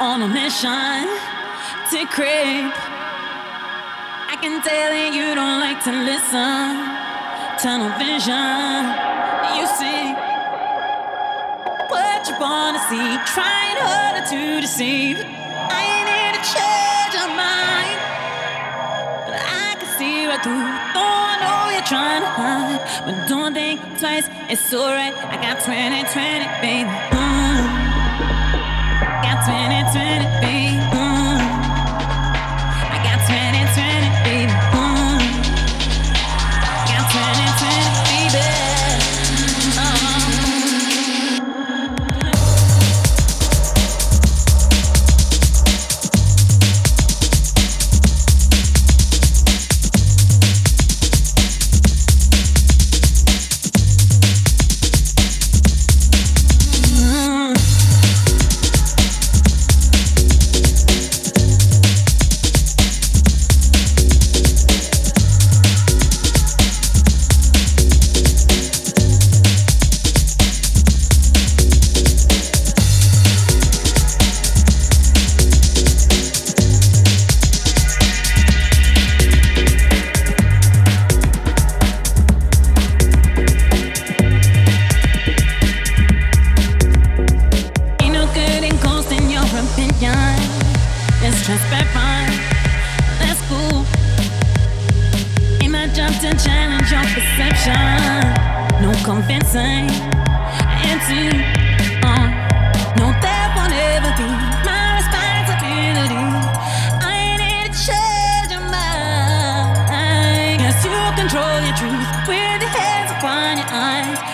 on a mission to creep. I can tell that you don't like to listen. Tunnel vision, you see what you wanna see, trying harder to deceive. I ain't here to change your mind, but I can see right through. I know you're trying to hide, but don't think twice. It's alright. I got 20, 20, baby. Mm. Got 20,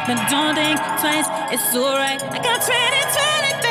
But don't think twice, it's alright. I got 20, 20